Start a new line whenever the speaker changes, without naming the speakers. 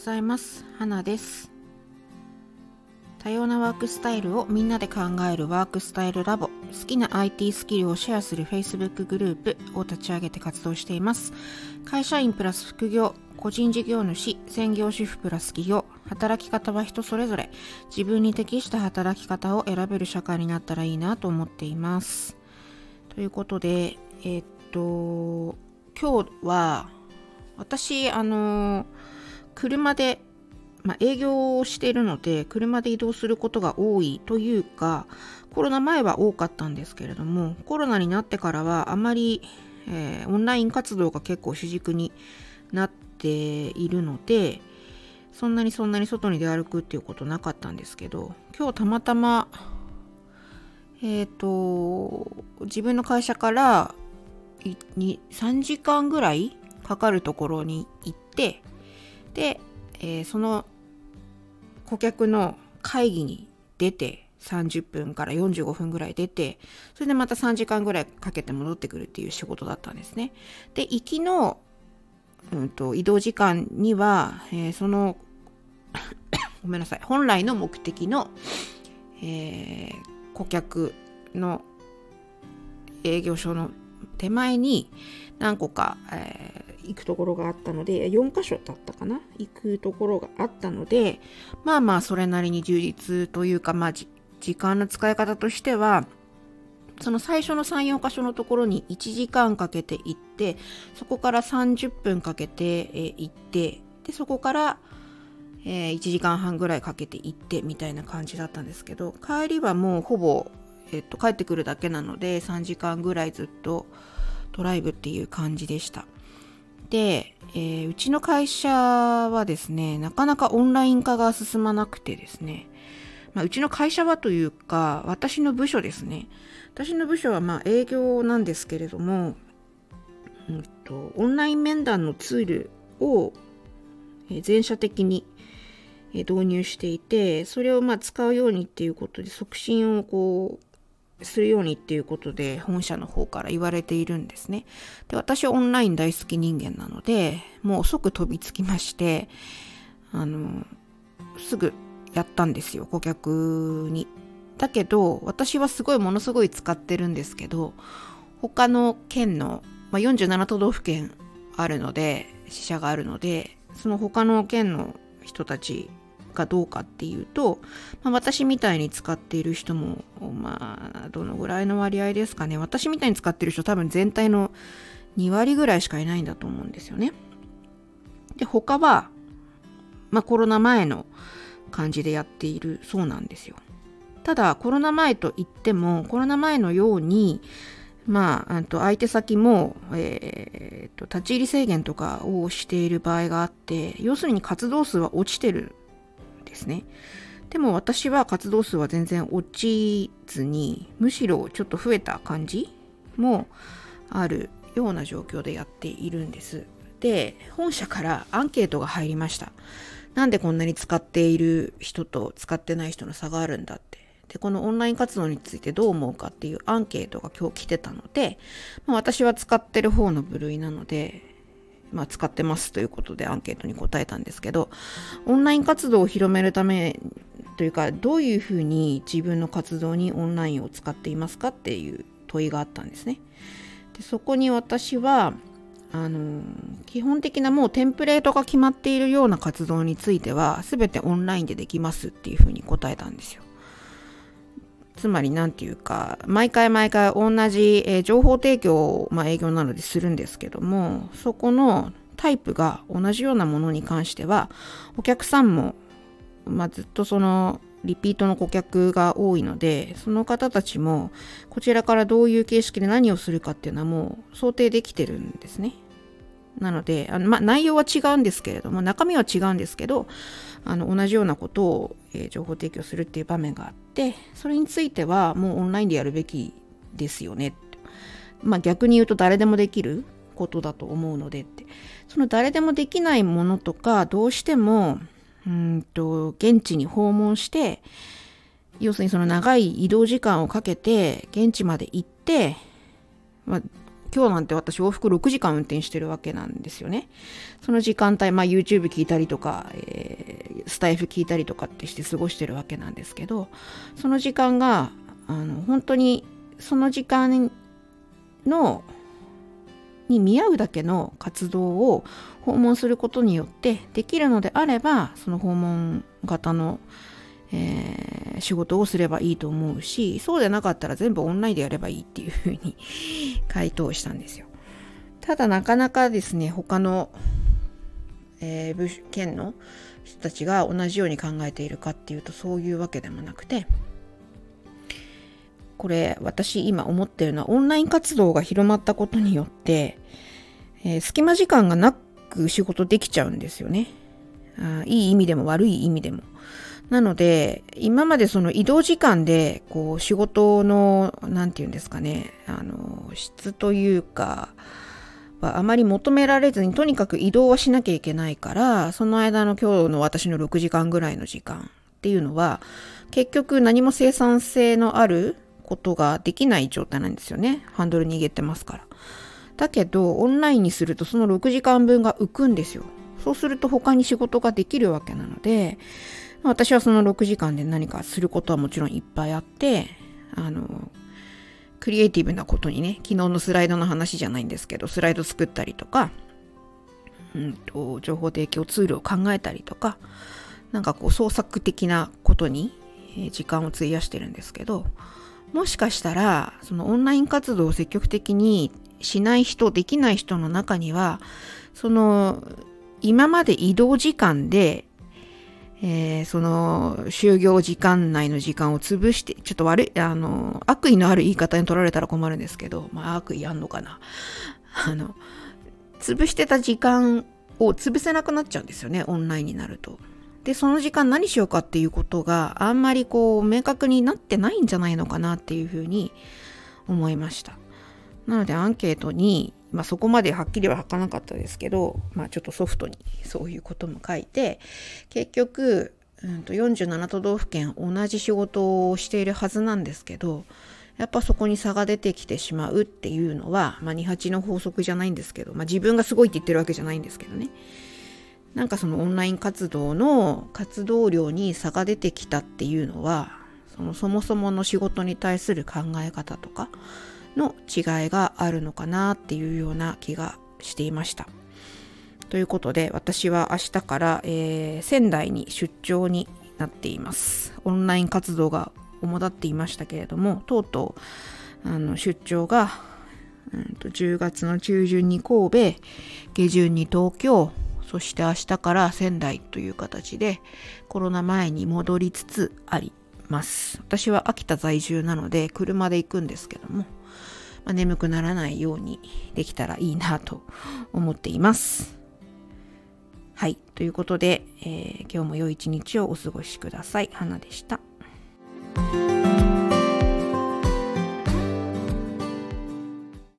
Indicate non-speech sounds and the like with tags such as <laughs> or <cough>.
ざいます。花です。多様なワークスタイルをみんなで考えるワークスタイルラボ。好きな IT スキルをシェアする Facebook グループを立ち上げて活動しています。会社員プラス副業。個人事業主。専業主婦プラス企業。働き方は人それぞれ。自分に適した働き方を選べる社会になったらいいなと思っています。ということでえー、っと今日は私あの車で、まあ、営業をしているので車で移動することが多いというかコロナ前は多かったんですけれどもコロナになってからはあまり、えー、オンライン活動が結構主軸になっているのでそんなにそんなに外に出歩くっていうことなかったんですけど今日たまたまえっ、ー、と自分の会社から3時間ぐらいかかるところに行ってで、えー、その顧客の会議に出て30分から45分ぐらい出てそれでまた3時間ぐらいかけて戻ってくるっていう仕事だったんですね。で行きの、うんと、移動時間には、えー、その <coughs> ごめんなさい本来の目的の、えー、顧客の営業所の手前に何個か、え、行くところがあったので4箇所だったかな？行くところがあったのでまあまあそれなりに充実というかまあ時間の使い方としてはその最初の3、4箇所のところに1時間かけて行って、そこから30分かけて、え、行って、で、そこから、えー、1時間半ぐらいかけて行ってみたいな感じだったんですけど、帰りはもうほぼえっと、帰ってくるだけなので3時間ぐらいずっとドライブっていう感じでした。で、えー、うちの会社はですね、なかなかオンライン化が進まなくてですね、まあ、うちの会社はというか、私の部署ですね。私の部署はまあ営業なんですけれども、うんと、オンライン面談のツールを全社的に導入していて、それをまあ使うようにっていうことで促進をこうするようにっていうことで本社の方から言われているんですね。で、私はオンライン大好き人間なので、もう即飛びつきまして、あの、すぐやったんですよ、顧客に。だけど、私はすごいものすごい使ってるんですけど、他の県の、まあ、47都道府県あるので、支社があるので、その他の県の人たちかどうかっていうと、まあ、私みたいに使っている人も、まあ、どのぐらいの割合ですかね。私みたいに使ってる人多分全体の2割ぐらいしかいないんだと思うんですよね。で、他は、まあコロナ前の感じでやっているそうなんですよ。ただ、コロナ前といっても、コロナ前のように、まあ、あと相手先も、えー、と立ち入り制限とかをしている場合があって、要するに活動数は落ちてるですね。でも私は活動数は全然落ちずに、むしろちょっと増えた感じもあるような状況でやっているんです。で、本社からアンケートが入りました。なんでこんなに使っている人と使ってない人の差があるんだって。で、このオンライン活動についてどう思うかっていうアンケートが今日来てたので、まあ、私は使ってる方の部類なので、まあ、使ってますということでアンケートに答えたんですけど、オンライン活動を広めるためというか、どういうふうに自分の活動にオンラインを使っていますかっていう問いがあったんですね。でそこに私は、あの基本的なもうテンプレートが決まっているような活動については全てオンラインでできますっていうふうに答えたんですよ。つまり何て言うか、毎回毎回同じ、えー、情報提供を、まあ、営業なのでするんですけども、そこのタイプが同じようなものに関しては、お客さんも、まあ、ずっとそのリピートの顧客が多いので、その方たちもこちらからどういう形式で何をするかっていうのはもう想定できてるんですね。なので、あのま、内容は違うんですけれども、中身は違うんですけど、あの同じようなことを、えー、情報提供するっていう場面があって、それについてはもうオンラインでやるべきですよね。まあ、逆に言うと誰でもできることだと思うのでって。その誰でもできないものとか、どうしても、うんと、現地に訪問して、要するにその長い移動時間をかけて現地まで行って、まあ、今日なんて私往復6時間運転してるわけなんですよね。その時間帯、まあ YouTube 聞いたりとか、えー、スタイフ聞いたりとかってして過ごしてるわけなんですけど、その時間が、あの、本当にその時間の、に見合うだけの活動を訪問することによってできるのであれば、その訪問型のえー、仕事をすればいいと思うし、そうでなかったら全部オンラインでやればいいっていうふうに <laughs> 回答したんですよ。ただなかなかですね、他の、えー、部県の人たちが同じように考えているかっていうとそういうわけでもなくて、これ私今思ってるのはオンライン活動が広まったことによって、えー、隙間時間がなく仕事できちゃうんですよねあ。いい意味でも悪い意味でも。なので、今までその移動時間で、こう、仕事の、なんて言うんですかね、あの、質というか、はあまり求められずに、とにかく移動はしなきゃいけないから、その間の今日の私の6時間ぐらいの時間っていうのは、結局何も生産性のあることができない状態なんですよね。ハンドル握ってますから。だけど、オンラインにするとその6時間分が浮くんですよ。そうすると他に仕事ができるわけなので、私はその6時間で何かすることはもちろんいっぱいあって、あの、クリエイティブなことにね、昨日のスライドの話じゃないんですけど、スライド作ったりとか、うんと、情報提供ツールを考えたりとか、なんかこう創作的なことに時間を費やしてるんですけど、もしかしたら、そのオンライン活動を積極的にしない人、できない人の中には、その、今まで移動時間でえー、その就業時間内の時間を潰して、ちょっと悪い、あの、悪意のある言い方に取られたら困るんですけど、まあ悪意あんのかな。<laughs> あの、潰してた時間を潰せなくなっちゃうんですよね、オンラインになると。で、その時間何しようかっていうことがあんまりこう明確になってないんじゃないのかなっていうふうに思いました。なのでアンケートにまあそこまではっきりは書かなかったですけど、まあちょっとソフトにそういうことも書いて、結局、うんと47都道府県同じ仕事をしているはずなんですけど、やっぱそこに差が出てきてしまうっていうのは、まあ28の法則じゃないんですけど、まあ自分がすごいって言ってるわけじゃないんですけどね。なんかそのオンライン活動の活動量に差が出てきたっていうのは、そのそもそもの仕事に対する考え方とか、の違いがあるのかなっていうような気がしていました。ということで私は明日から、えー、仙台に出張になっています。オンライン活動が主だっていましたけれどもとうとうあの出張が、うんと、10月の中旬に神戸下旬に東京そして明日から仙台という形でコロナ前に戻りつつあります。私は秋田在住なので車で行くんですけどもまあ、眠くならないようにできたらいいなと思っています。はい。ということで、えー、今日も良い一日をお過ごしください。花でした。